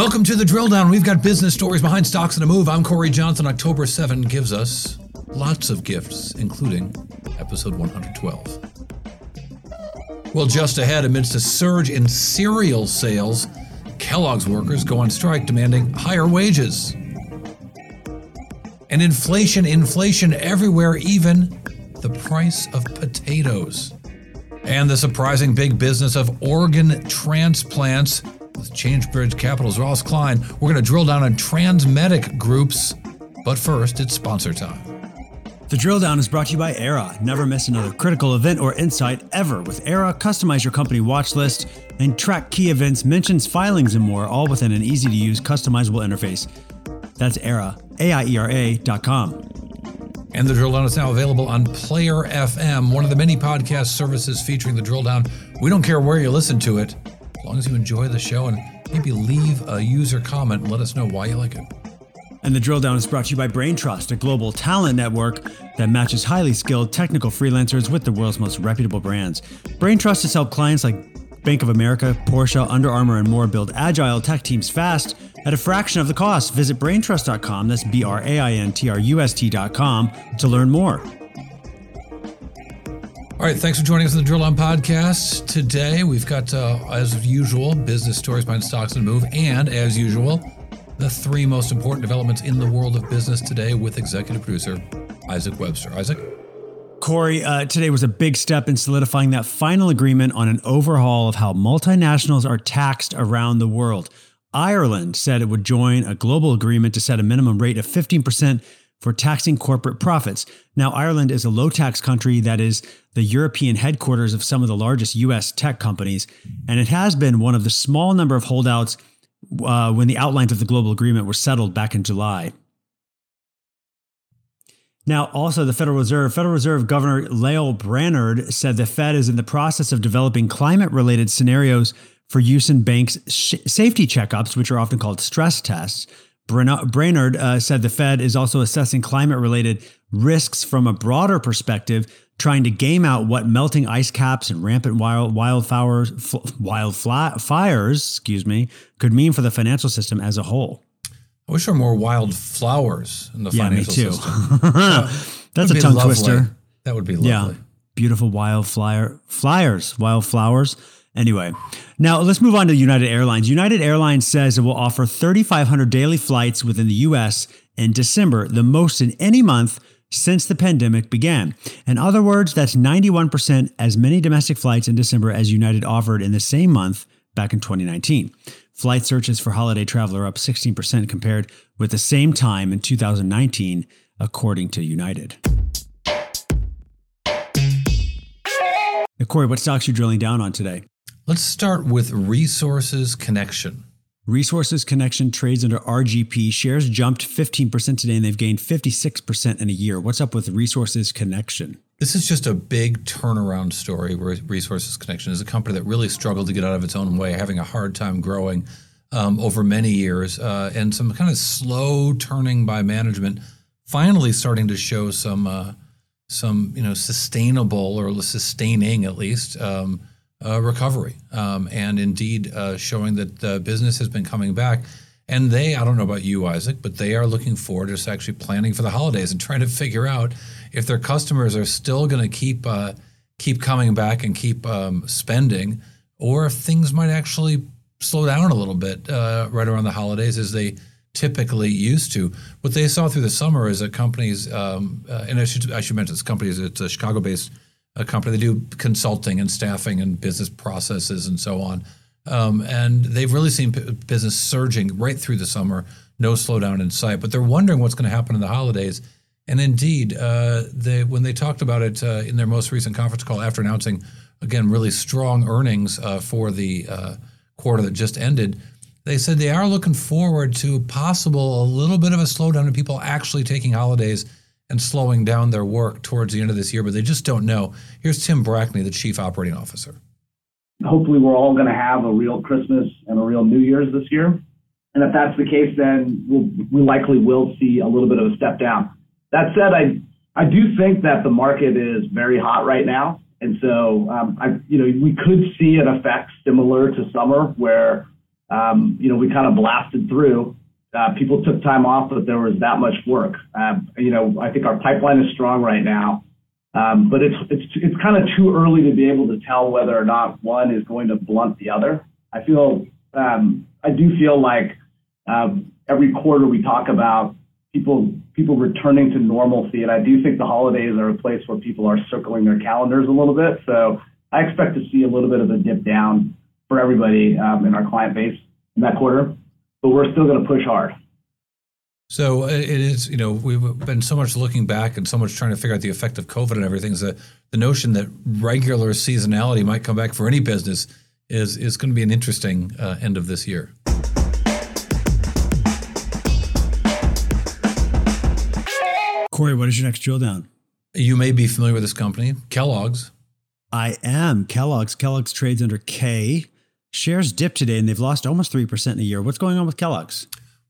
Welcome to the drill down. We've got business stories behind stocks in a move. I'm Cory Johnson. October 7 gives us lots of gifts, including episode 112. Well, just ahead, amidst a surge in cereal sales, Kellogg's workers go on strike demanding higher wages. And inflation, inflation everywhere, even the price of potatoes. And the surprising big business of organ transplants with ChangeBridge Capital's Ross Klein. We're going to drill down on TransMedics Group, but first, it's sponsor time. The drill down is brought to you by Aiera. Never miss another critical event or insight ever. With Aiera, customize your company watch list and track key events, mentions, filings, and more, all within an easy to use, customizable interface. That's Aiera, A I E R A dot com. And the drill down is now available on Player FM, one of the many podcast services featuring the drill down. We don't care where you listen to it, as long as you enjoy the show and maybe leave a user comment and let us know why you like it. And the drill down is brought to you by Braintrust, a global talent network that matches highly skilled technical freelancers with the world's most reputable brands. Braintrust has helped clients like Bank of America, Porsche, Under Armour, and more build agile tech teams fast at a fraction of the cost. Visit braintrust.com, that's B R A I N T R U S T.com, to learn more. All right, thanks for joining us on the Drill Down Podcast. Today, we've got, uh, as usual, business stories behind stocks and move, and as usual, the three most important developments in the world of business today with executive producer Isaac Webster. Isaac? Cory, uh, today was a big step in solidifying that final agreement on an overhaul of how multinationals are taxed around the world. Ireland said it would join a global agreement to set a minimum rate of 15% for taxing corporate profits. Now, Ireland is a low tax country that is the European headquarters of some of the largest US tech companies, and it has been one of the small number of holdouts uh, when the outlines of the global agreement were settled back in July. Now, also the Federal Reserve, Federal Reserve Governor Lael Brainard said the Fed is in the process of developing climate-related scenarios for use in banks' sh- safety checkups, which are often called stress tests. Brainard uh, said the Fed is also assessing climate related risks from a broader perspective, trying to game out what melting ice caps and rampant wild wildflowers, wildfires, excuse me, could mean for the financial system as a whole. I wish there were more wildflowers in the yeah, financial me too. system. That's a tongue lovely. twister. That would be lovely. Yeah, beautiful wildflower flyers, wildflowers. Anyway, now let's move on to United Airlines. United Airlines says it will offer 3,500 daily flights within the US in December, the most in any month since the pandemic began. In other words, that's 91% as many domestic flights in December as United offered in the same month back in 2019. Flight searches for holiday travel are up 16% compared with the same time in 2019, according to United. Cory, what stocks are you drilling down on today? Let's start with Resources Connection. Resources Connection trades under RGP. Shares jumped 15% today and they've gained 56% in a year. What's up with Resources Connection? This is just a big turnaround story where Resources Connection is a company that really struggled to get out of its own way, having a hard time growing um, over many years, uh, and some kind of slow turning by management, finally starting to show some uh, some you know sustainable or sustaining at least um, uh, recovery, um, and indeed uh, showing that the business has been coming back. And they, I don't know about you, Isaac, but they are looking forward to actually planning for the holidays and trying to figure out if their customers are still going to keep uh, keep coming back and keep um, spending, or if things might actually slow down a little bit uh, right around the holidays as they typically used to. What they saw through the summer is that companies, um, uh, and I should I should mention this company is it's a Chicago-based a company. They do consulting and staffing and business processes and so on. Um, and they've really seen p- business surging right through the summer, no slowdown in sight. But they're wondering what's going to happen in the holidays. And indeed, uh, they, when they talked about it uh, in their most recent conference call after announcing, again, really strong earnings uh, for the uh, quarter that just ended, they said they are looking forward to possible a little bit of a slowdown in people actually taking holidays and slowing down their work towards the end of this year, but they just don't know. Here's Tim Brackney, the Chief Operating Officer. Hopefully, we're all going to have a real Christmas and a real New Year's this year. And if that's the case, then we'll, we likely will see a little bit of a step down. That said, I, I do think that the market is very hot right now. And so, um, I, you know, we could see an effect similar to summer where um, you know, we kind of blasted through. Uh, people took time off, but there was that much work. Uh, you know, I think our pipeline is strong right now, um, but it's it's it's kind of too early to be able to tell whether or not one is going to blunt the other. I feel um, I do feel like um, every quarter we talk about people people returning to normalcy, and I do think the holidays are a place where people are circling their calendars a little bit. So I expect to see a little bit of a dip down for everybody um, in our client base in that quarter, but we're still going to push hard. So uh, it is, you know, we've been so much looking back and so much trying to figure out the effect of COVID and everything. So the notion that regular seasonality might come back for any business is is going to be an interesting uh, end of this year. Cory, what is your next drill down? You may be familiar with this company, Kellogg's. I am. Kellogg's. Kellogg's trades under K. Shares dipped today and they've lost almost 3% in a year. What's going on with Kellogg's?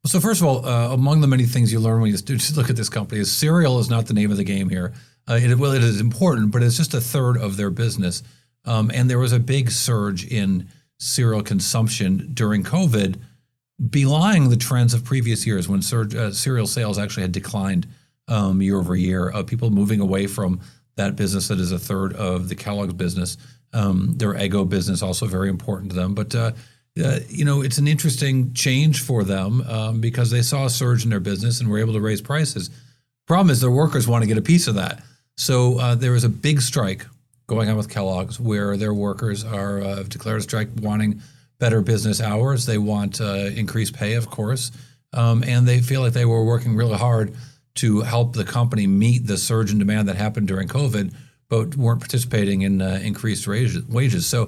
So first of all, uh, among the many things you learn when you just look at this company is cereal is not the name of the game here. Uh, it, well, it is important, but it's just a third of their business. Um, and there was a big surge in cereal consumption during COVID, belying the trends of previous years when surge, uh, cereal sales actually had declined um, year over year. Uh, people moving away from that business that is a third of the Kellogg's business. Um, their Eggo business also very important to them, but uh, uh, you know it's an interesting change for them um, because they saw a surge in their business and were able to raise prices. Problem is their workers want to get a piece of that, so uh, there was a big strike going on with Kellogg's where their workers are uh, declared a strike wanting better business hours. They want uh, increased pay, of course, um, and they feel like they were working really hard to help the company meet the surge in demand that happened during COVID, but weren't participating in uh, increased wages. So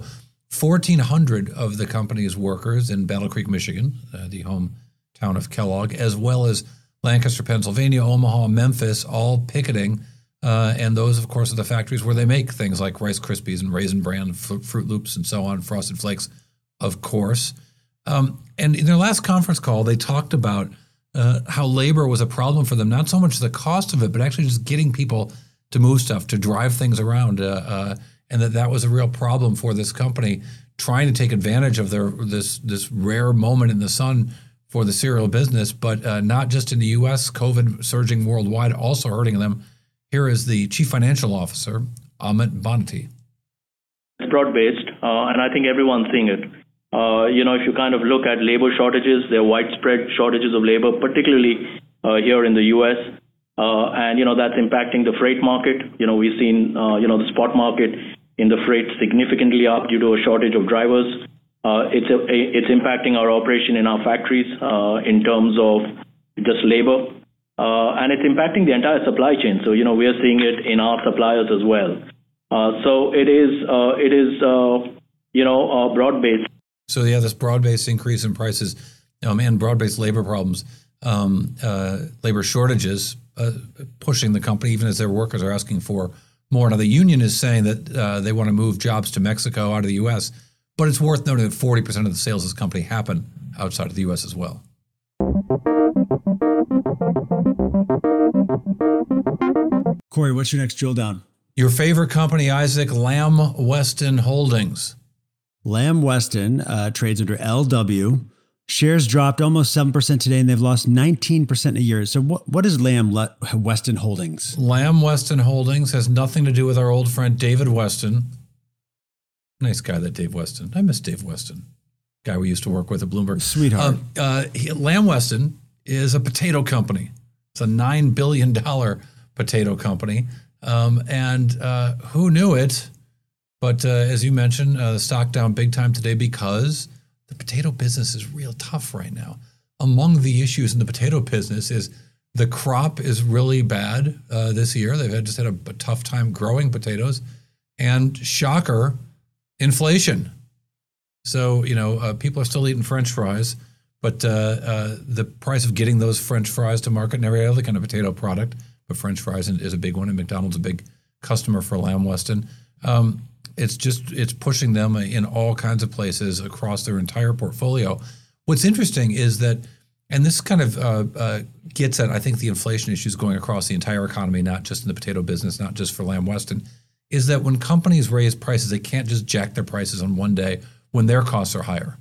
1,400 of the company's workers in Battle Creek, Michigan, uh, the hometown of Kellogg, as well as Lancaster, Pennsylvania, Omaha, Memphis, all picketing. Uh, and those, of course, are the factories where they make things like Rice Krispies and Raisin Bran, Froot Loops, and so on, Frosted Flakes, of course. Um, and in their last conference call, they talked about uh, how labor was a problem for them. Not so much the cost of it, but actually just getting people to move stuff, to drive things around, uh, uh, and that that was a real problem for this company trying to take advantage of their this this rare moment in the sun for the cereal business, but uh, not just in the U.S. COVID surging worldwide, also hurting them. Here is the chief financial officer, Amit Banati. It's broad based, uh, and I think everyone's seeing it. Uh, you know, if you kind of look at labor shortages, there are widespread shortages of labor, particularly uh, here in the U.S. Uh, and you know that's impacting the freight market. You know, we've seen you know the spot market in the freight significantly up due to a shortage of drivers. It's it's impacting our operation in our factories in terms of just labor, and it's impacting the entire supply chain. So you know we are seeing it in our suppliers as well. So it is it is you know broad based. So yeah, this broad-based increase in prices um, and broad-based labor problems, um, uh, labor shortages, uh, pushing the company even as their workers are asking for more. Now the union is saying that uh, they want to move jobs to Mexico out of the U.S., but it's worth noting that 40% of the sales of this company happen outside of the U.S. as well. Cory, what's your next drill down? Your favorite company, Isaac Lamb Weston Holdings. Lamb Weston uh, trades under LW. Shares dropped almost 7% today and they've lost 19% in a year. So, what, what is Lamb Le- Weston Holdings? Lamb Weston Holdings has nothing to do with our old friend David Weston. Nice guy, that Dave Weston. I miss Dave Weston, guy we used to work with at Bloomberg. Sweetheart. Uh, uh, he, Lamb Weston is a potato company, it's a $9 billion potato company. Um, and uh, who knew it? But uh, as you mentioned, uh, the stock down big time today because the potato business is real tough right now. Among the issues in the potato business is the crop is really bad uh, this year. They've had, just had a, a, tough time growing potatoes, and shocker, inflation. So you know uh, people are still eating French fries, but uh, uh, the price of getting those French fries to market and every other kind of potato product, but French fries is a big one, and McDonald's a big customer for Lamb Weston. Um, it's just it's pushing them in all kinds of places across their entire portfolio. What's interesting is that, and this kind of uh, uh, gets at I think the inflation issues going across the entire economy, not just in the potato business, not just for Lamb Weston, is that when companies raise prices, they can't just jack their prices on one day when their costs are higher.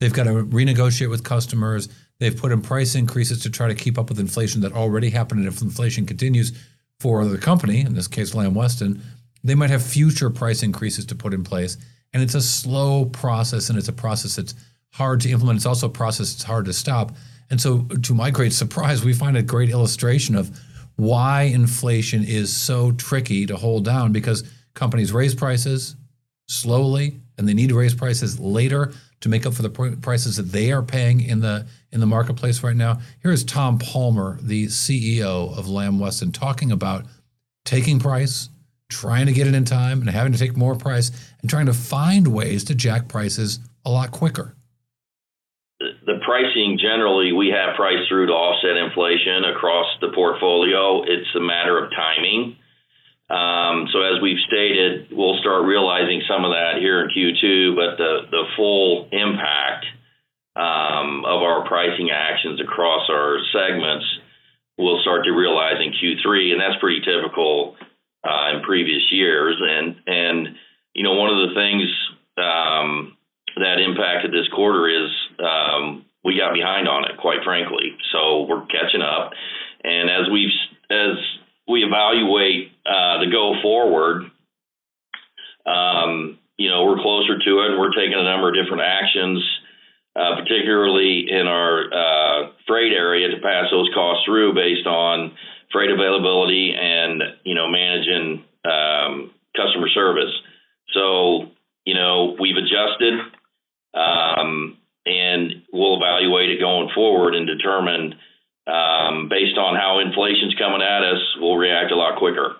They've got to renegotiate with customers. They've put in price increases to try to keep up with inflation that already happened. And if inflation continues for the company, in this case, Lamb Weston, they might have future price increases to put in place. And it's a slow process and it's a process that's hard to implement. It's also a process that's hard to stop. And so, to my great surprise, we find a great illustration of why inflation is so tricky to hold down because companies raise prices slowly and they need to raise prices later to make up for the prices that they are paying in the in the marketplace right now. Here is Tom Palmer, the CEO of Lamb Weston, talking about taking price, trying to get it in time, and having to take more price, and trying to find ways to jack prices a lot quicker. The pricing generally, we have price through to offset inflation across the portfolio. It's a matter of timing. Um, so as we've stated, we'll start realizing some of that here in Q2, but the, the full impact um, of our pricing actions across our segments we'll start to realize in Q3, and that's pretty typical uh, in previous years. And and you know one of the things um, that impacted this quarter is um, we got behind on it, quite frankly. So we're catching up, and as we've as we evaluate uh, the go forward, um, you know, we're closer to it and we're taking a number of different actions, uh, particularly in our uh, freight area to pass those costs through based on freight availability and, you know, managing um, customer service. So, you know, we've adjusted um, and we'll evaluate it going forward and determine um, based on how inflation's coming at us, we'll react a lot quicker.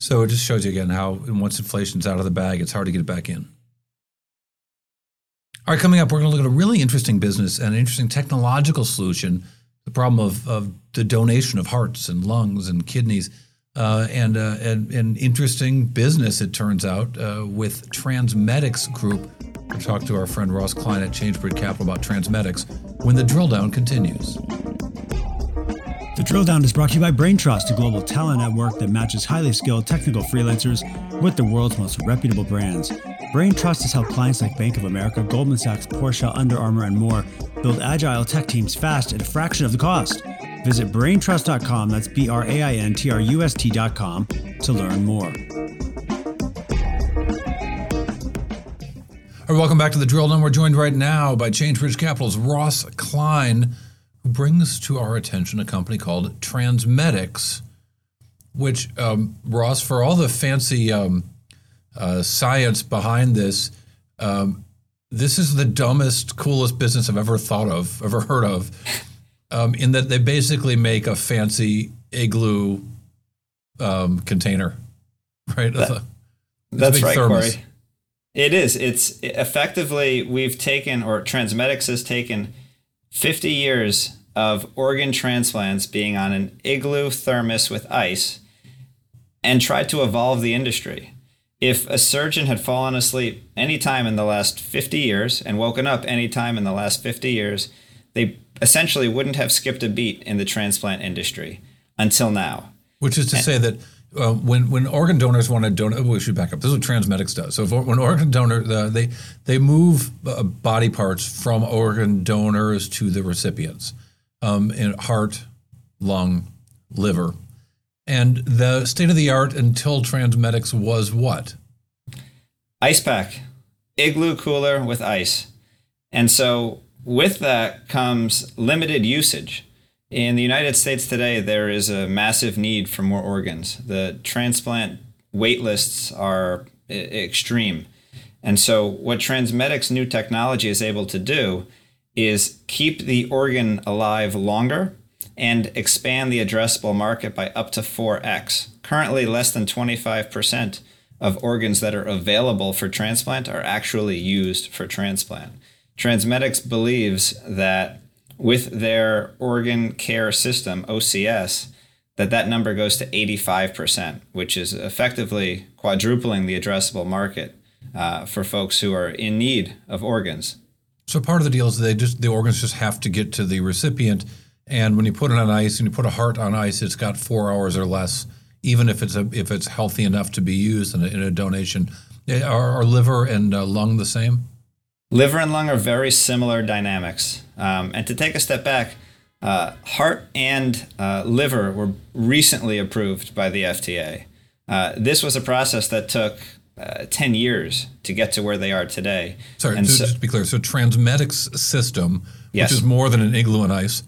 So it just shows you again how once inflation's out of the bag, it's hard to get it back in. All right, coming up, we're going to look at a really interesting business and an interesting technological solution the problem of, of the donation of hearts and lungs and kidneys. Uh, and, uh, and an interesting business, it turns out, uh, with Transmedics Group. We'll talk to our friend Ross Klein at ChangeBridge Capital about Transmedics when the drill down continues. The Drill Down is brought to you by BrainTrust, a global talent network that matches highly skilled technical freelancers with the world's most reputable brands. BrainTrust has helped clients like Bank of America, Goldman Sachs, Porsche, Under Armour, and more build agile tech teams fast at a fraction of the cost. Visit braintrust.com, that's B R A I N T R U S T.com, to learn more. All right, welcome back to the Drill And We're joined right now by ChangeBridge Capital's Ross Klein who brings to our attention a company called Transmedics, which, um, Ross, for all the fancy um, uh, science behind this, um, this is the dumbest, coolest business I've ever thought of, ever heard of, um, in that they basically make a fancy igloo um, container, right? That, that's right, thermos. Cory. It is. It's effectively, we've taken, or Transmedics has taken 50 years of organ transplants being on an igloo thermos with ice and tried to evolve the industry. If a surgeon had fallen asleep any time in the last 50 years and woken up any time in the last 50 years, they essentially wouldn't have skipped a beat in the transplant industry until now. Which is to and, say that uh, when when organ donors want to donate, we should back up. This is what Transmedics does. So if, when organ donor uh, they they move uh, body parts from organ donors to the recipients um, in heart, lung, liver. And the state of the art until Transmedics was what? Ice pack, igloo cooler with ice. And so with that comes limited usage. In the United States today, there is a massive need for more organs. The transplant wait lists are extreme. And so, what Transmedics' new technology is able to do is keep the organ alive longer and expand the addressable market by up to 4x. Currently, less than 25% of organs that are available for transplant are actually used for transplant. Transmedics believes that with their organ care system, OCS, that that number goes to 85%, which is effectively quadrupling the addressable market uh, for folks who are in need of organs. So part of the deal is they just the organs just have to get to the recipient, and when you put it on ice and you put a heart on ice, it's got four hours or less, even if it's a, if it's healthy enough to be used in a, in a donation. Eh, are, are liver and uh, lung the same? Liver and lung are very similar dynamics. Um, and to take a step back, uh, heart and uh, liver were recently approved by the FDA. Uh, this was a process that took uh, 10 years to get to where they are today. Sorry, so- just to be clear, so Transmedics system, Yes. which is more than an igloo and ice,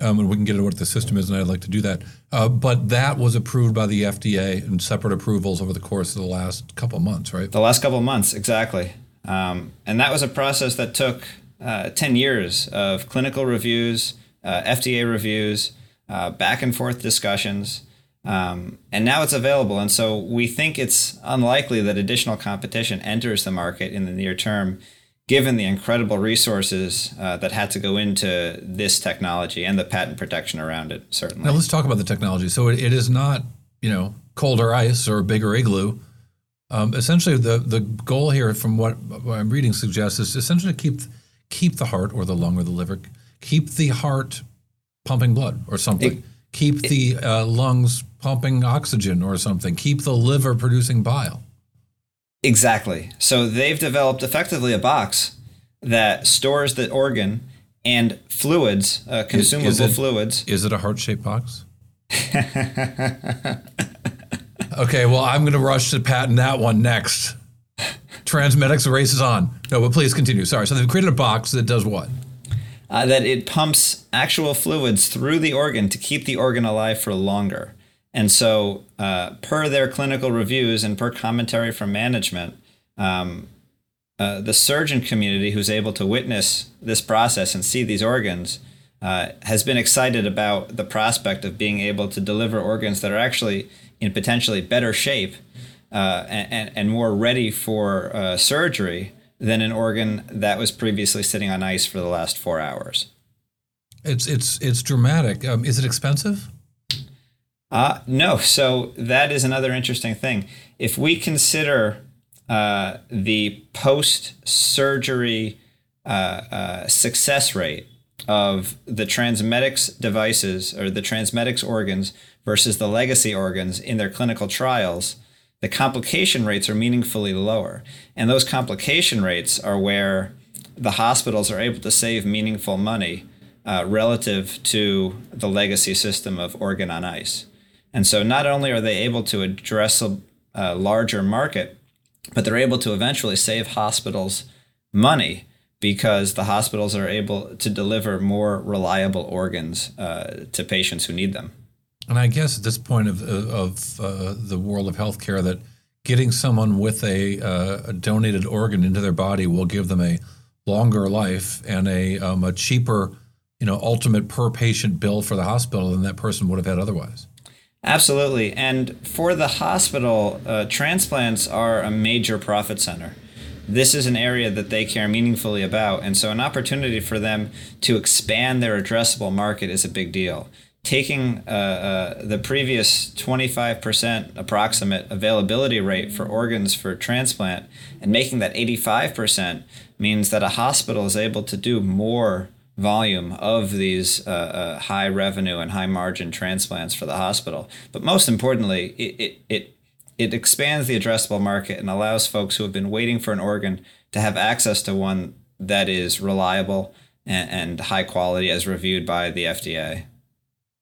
um, and we can get into what the system is, and I'd like to do that. Uh, but that was approved by the FDA in separate approvals over the course of the last couple months, right? The last couple months, exactly. Um, and that was a process that took uh, 10 years of clinical reviews, uh, FDA reviews, uh, back and forth discussions. Um, and now it's available. And so we think it's unlikely that additional competition enters the market in the near term, given the incredible resources uh, that had to go into this technology and the patent protection around it, certainly. Now let's talk about the technology. So it, it is not, you know, colder ice or a bigger igloo. Um, essentially, the the goal here, from what, I'm reading, suggests is essentially to keep keep the heart or the lung or the liver, keep the heart pumping blood or something, keep the uh, lungs pumping oxygen or something, keep the liver producing bile. Exactly. So they've developed effectively a box that stores the organ and fluids, uh, consumable it- fluids. Is it a heart shaped box? okay, well, I'm going to rush to patent that one next. Transmedics race is on. No, but please continue. Sorry. So they've created a box that does what? uh, that it pumps actual fluids through the organ to keep the organ alive for longer. And so, uh, per their clinical reviews and per commentary from management, um, uh, the surgeon community who's able to witness this process and see these organs uh, has been excited about the prospect of being able to deliver organs that are actually in potentially better shape uh, and, and more ready for uh, surgery than an organ that was previously sitting on ice for the last four hours. It's it's it's dramatic. Um, is it expensive? Uh, no. So that is another interesting thing. If we consider uh, the post surgery uh, uh, success rate of the Transmedics devices or the Transmedics organs versus the legacy organs in their clinical trials, the complication rates are meaningfully lower. And those complication rates are where the hospitals are able to save meaningful money uh, relative to the legacy system of organ on ice. And so not only are they able to address a, a larger market, but they're able to eventually save hospitals money because the hospitals are able to deliver more reliable organs uh, to patients who need them. And I guess at this point of of uh, the world of healthcare, that getting someone with a, uh, a donated organ into their body will give them a longer life and a um, a cheaper, you know, ultimate per patient bill for the hospital than that person would have had otherwise. Absolutely. And for the hospital, uh, transplants are a major profit center. This is an area that they care meaningfully about. And so, an opportunity for them to expand their addressable market is a big deal. Taking uh, uh, the previous 25% approximate availability rate for organs for transplant and making that 85% means that a hospital is able to do more volume of these uh, uh, high revenue and high margin transplants for the hospital. But most importantly, it, it, it, it expands the addressable market and allows folks who have been waiting for an organ to have access to one that is reliable and, and high quality as reviewed by the FDA.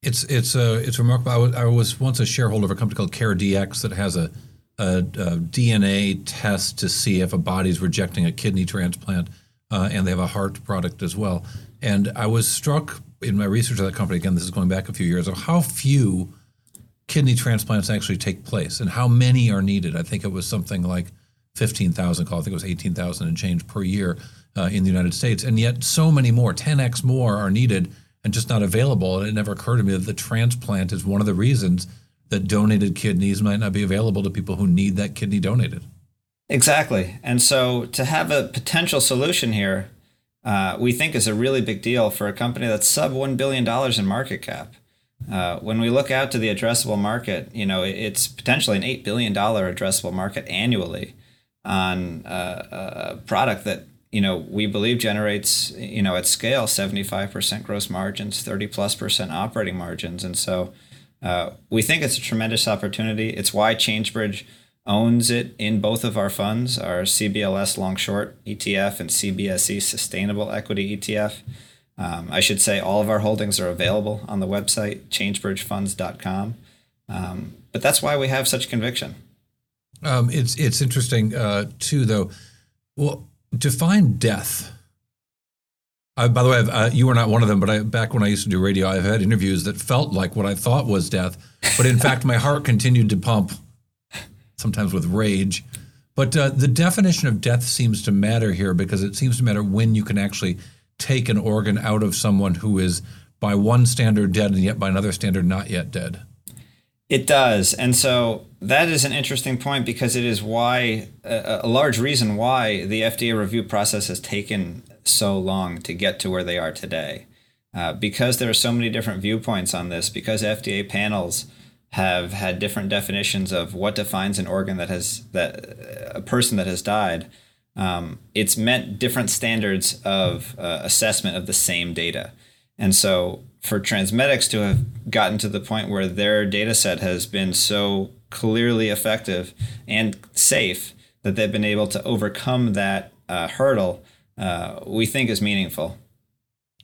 It's it's uh, it's remarkable. I was, I was once a shareholder of a company called CareDx that has a, a, a DNA test to see if a body's rejecting a kidney transplant, uh, and they have a heart product as well. And I was struck in my research of that company. Again, this is going back a few years. Of how few kidney transplants actually take place, and how many are needed. I think it was something like fifteen thousand. Call I think it was eighteen thousand and change per year uh, in the United States, and yet so many more, ten x more, are needed and just not available. And it never occurred to me that the transplant is one of the reasons that donated kidneys might not be available to people who need that kidney donated. Exactly. And so to have a potential solution here, uh, we think is a really big deal for a company that's sub $1 billion in market cap. Uh, when we look out to the addressable market, you know, it's potentially an $8 billion addressable market annually on uh, a product that, you know, we believe generates, you know, at scale, 75% gross margins, 30 plus percent operating margins. And so uh, we think it's a tremendous opportunity. It's why ChangeBridge owns it in both of our funds, our CBLS Long Short ETF and CBSE Sustainable Equity ETF. Um, I should say all of our holdings are available on the website, changebridgefunds.com. Um, but that's why we have such conviction. Um, it's it's interesting uh, too, though. Well, define death. By the way, uh, you were not one of them, but I, back when I used to do radio, I've had interviews that felt like what I thought was death, but in fact, my heart continued to pump, sometimes with rage. But uh, the definition of death seems to matter here because it seems to matter when you can actually take an organ out of someone who is, by one standard, dead, and yet by another standard, not yet dead. It does. And so that is an interesting point because it is why a, a, large reason why the FDA review process has taken so long to get to where they are today. Uh, because there are so many different viewpoints on this, because FDA panels have had different definitions of what defines an organ that has that a person that has died, um, it's meant different standards of uh, assessment of the same data. And so for Transmedics to have gotten to the point where their data set has been so clearly effective and safe that they've been able to overcome that uh, hurdle, uh, we think is meaningful.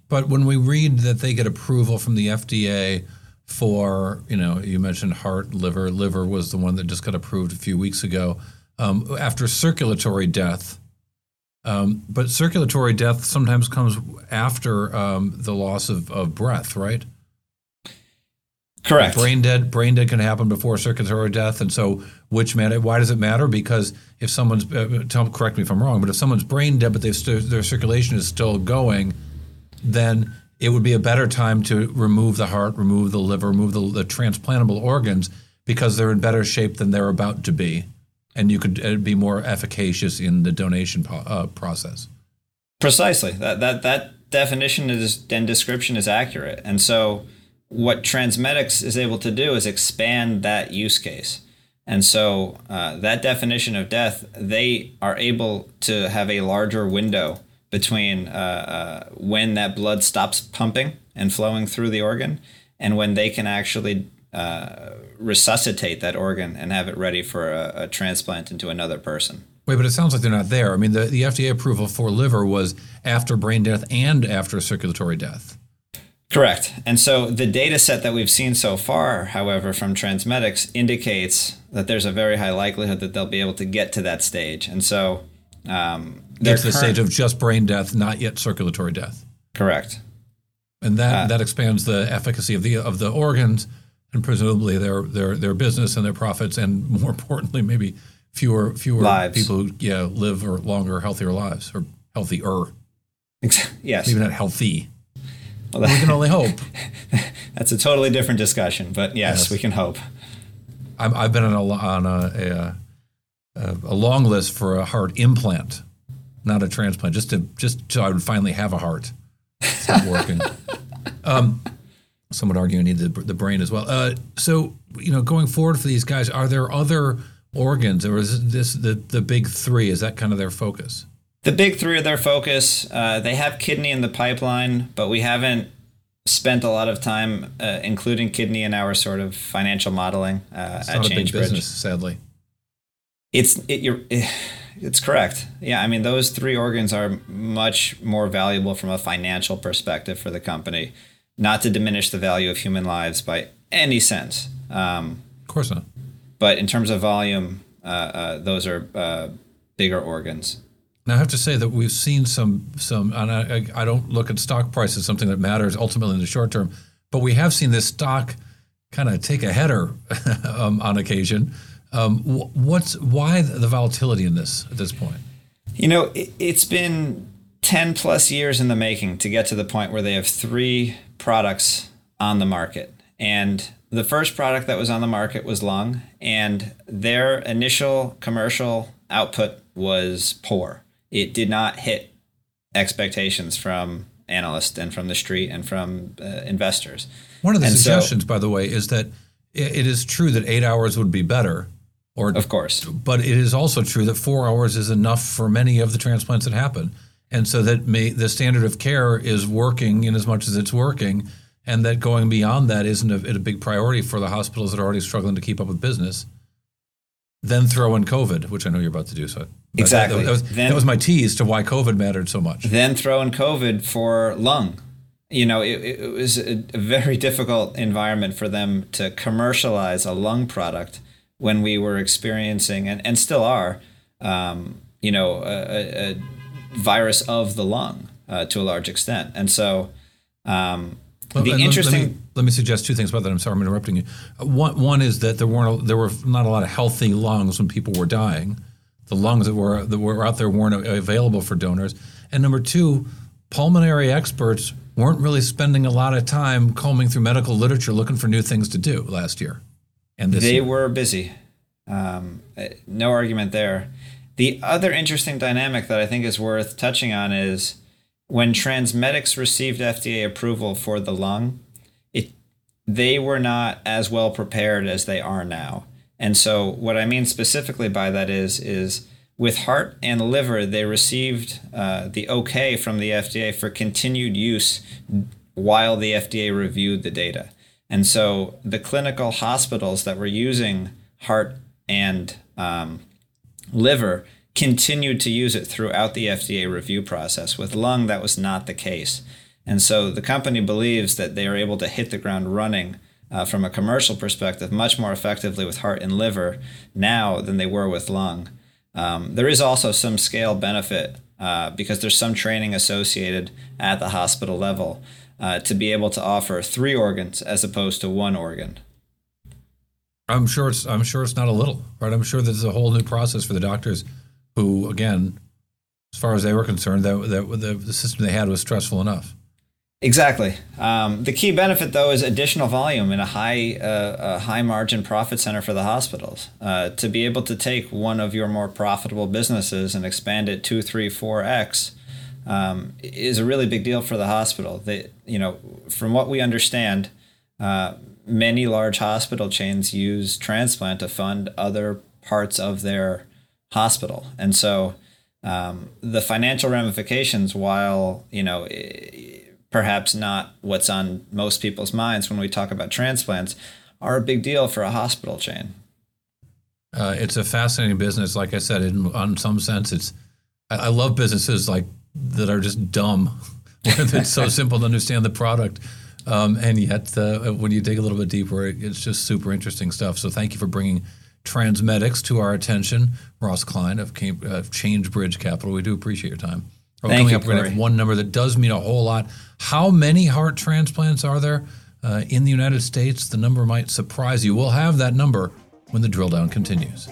But when we read that they get approval from the FDA for, you know, you mentioned heart, liver, liver was the one that just got approved a few weeks ago. Um, after circulatory death, um, but circulatory death sometimes comes after um, the loss of, of breath, right? Correct. Brain dead. Brain dead can happen before circulatory death, and so which matter? Why does it matter? Because if someone's uh, tell, correct me if I'm wrong, but if someone's brain dead but st- their circulation is still going, then it would be a better time to remove the heart, remove the liver, remove the, the transplantable organs because they're in better shape than they're about to be and you could be more efficacious in the donation uh, process. Precisely. That that that definition is and description is accurate. And so what Transmedics is able to do is expand that use case. And so uh, that definition of death, they are able to have a larger window between uh, uh, when that blood stops pumping and flowing through the organ and when they can actually uh, resuscitate that organ and have it ready for a, a, transplant into another person. Wait, but it sounds like they're not there. I mean, the, the FDA approval for liver was after brain death and after circulatory death. Correct. And so the data set that we've seen so far, however, from Transmedics indicates that there's a very high likelihood that they'll be able to get to that stage. And so um, get to the current, stage of just brain death, not yet circulatory death. Correct. And that, uh, that expands the efficacy of the of the organs and presumably their their their business and their profits, and more importantly, maybe fewer fewer lives. people who yeah live or longer, healthier lives or healthier. yes, maybe not healthy. Well, we can only hope. that's a totally different discussion, but yes, yes. we can hope. i have been on a on a, a, a long list for a heart implant, not a transplant, just to just so I would finally have a heart. It's not working. um, some would argue I need the, the brain as well. Uh, so, you know, going forward for these guys, are there other organs, or is this the the big three? Is that kind of their focus? The big three are their focus. Uh, they have kidney in the pipeline, but we haven't spent a lot of time uh, including kidney in our sort of financial modeling uh, it's at not a big business, sadly. It's it, you're. It's correct. Yeah, I mean those three organs are much more valuable from a financial perspective for the company not to diminish the value of human lives by any sense. Um, of course not. But in terms of volume, uh, uh, those are uh, bigger organs. Now I have to say that we've seen some some, and I, I don't look at stock price as something that matters ultimately in the short term, but we have seen this stock kind of take a header um, on occasion. Um, what's why the volatility in this at this point? You know, it, it's been 10 plus years in the making to get to the point where they have three products on the market. And the first product that was on the market was lung, and their initial commercial output was poor. It did not hit expectations from analysts and from the street and from uh, investors. One of the and suggestions, so, by the way, is that it is true that eight hours would be better. Or, of course. But it is also true that four hours is enough for many of the transplants that happen and so that may, the standard of care is working in as much as it's working, and that going beyond that isn't a, a big priority for the hospitals that are already struggling to keep up with business. then throw in COVID, which I know you're about to do. So exactly that, that, was, then, that was my tease to why COVID mattered so much. Then throw in COVID for lung. You know, it, it was a, a very difficult environment for them to commercialize a lung product when we were experiencing and, and still are, um, you know, a, a, virus of the lung uh, to a large extent. And so, um, well, the interesting. Let me, let me, suggest two things about that. I'm sorry, I'm interrupting you. One, one is that there weren't there were not a lot of healthy lungs when people were dying. The lungs that were that were out there weren't available for donors. And number two, pulmonary experts weren't really spending a lot of time combing through medical literature looking for new things to do last year. And they year. were busy. Um, no argument there. The other interesting dynamic that I think is worth touching on is when Transmedics received FDA approval for the lung, it they were not as well prepared as they are now. And so what I mean specifically by that is is with heart and liver, they received uh, the okay from the FDA for continued use while the FDA reviewed the data. And so the clinical hospitals that were using heart and um, liver continued to use it throughout the FDA review process. With lung, that was not the case. And so the company believes that they are able to hit the ground running uh, from a commercial perspective much more effectively with heart and liver now than they were with lung. Um, there is also some scale benefit uh, because there's some training associated at the hospital level uh, to be able to offer three organs as opposed to one organ. I'm sure it's I'm sure it's not a little, right? I'm sure there's a whole new process for the doctors who, again, as far as they were concerned, that, that the, the system they had was stressful enough. Exactly. Um, the key benefit, though, is additional volume in a high, uh, a high margin profit center for the hospitals. Uh, to be able to take one of your more profitable businesses and expand it two, three, four x um, is a really big deal for the hospital. They, you know, from what we understand, uh, many large hospital chains use transplant to fund other parts of their hospital, and so um, the financial ramifications, while you know perhaps not what's on most people's minds when we talk about transplants, are a big deal for a hospital chain. Uh, it's a fascinating business. Like I said, in on some sense, it's I, I love businesses like that are just dumb. it's so simple to understand the product, um, and yet uh, when you dig a little bit deeper, it's just super interesting stuff. So thank you for bringing Transmedics to our attention, Ross Klein of Cam- uh, ChangeBridge Capital. We do appreciate your time. Oh, Thank coming you, up, we're going to have one number that does mean a whole lot. How many heart transplants are there uh, in the United States? The number might surprise you. We'll have that number when the drill down continues.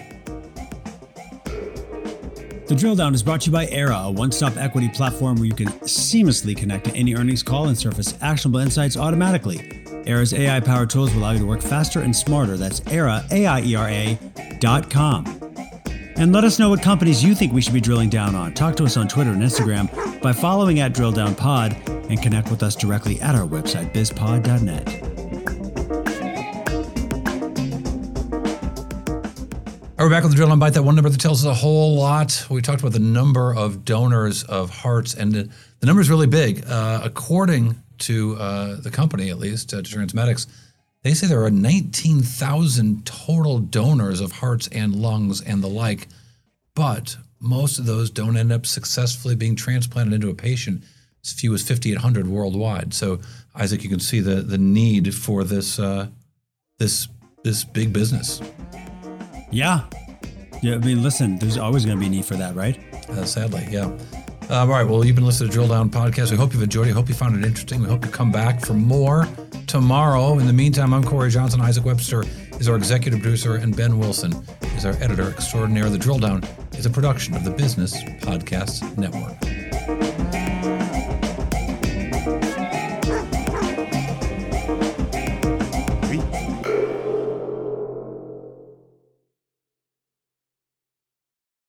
The drill down is brought to you by Aiera, a one stop equity platform where you can seamlessly connect to any earnings call and surface actionable insights automatically. Aiera's AI powered tools will allow you to work faster and smarter. That's Aiera, A I E R A dot com. And let us know what companies you think we should be drilling down on. Talk to us on Twitter and Instagram by following at Drill Down Pod and connect with us directly at our website, bizpod.net. right, we're back with the drill down bite. That one number that tells us a whole lot. We talked about the number of donors of hearts, and the, the number is really big. Uh, according to uh, the company, at least, uh, Transmedics, they say there are 19,000 total donors of hearts and lungs and the like, but most of those don't end up successfully being transplanted into a patient. As few as 5,800 worldwide. So, Isaac, you can see the the need for this uh, this this big business. Yeah, yeah. I mean, listen, there's always going to be need for that, right? Uh, sadly, yeah. Um, all right. Well, you've been listening to Drill Down Podcast. We hope you've enjoyed it. We hope you found it interesting. We hope you come back for more tomorrow. In the meantime, I'm Cory Johnson. Isaac Webster is our executive producer, and Ben Wilson is our editor extraordinaire. The Drill Down is a production of the Business Podcasts Network.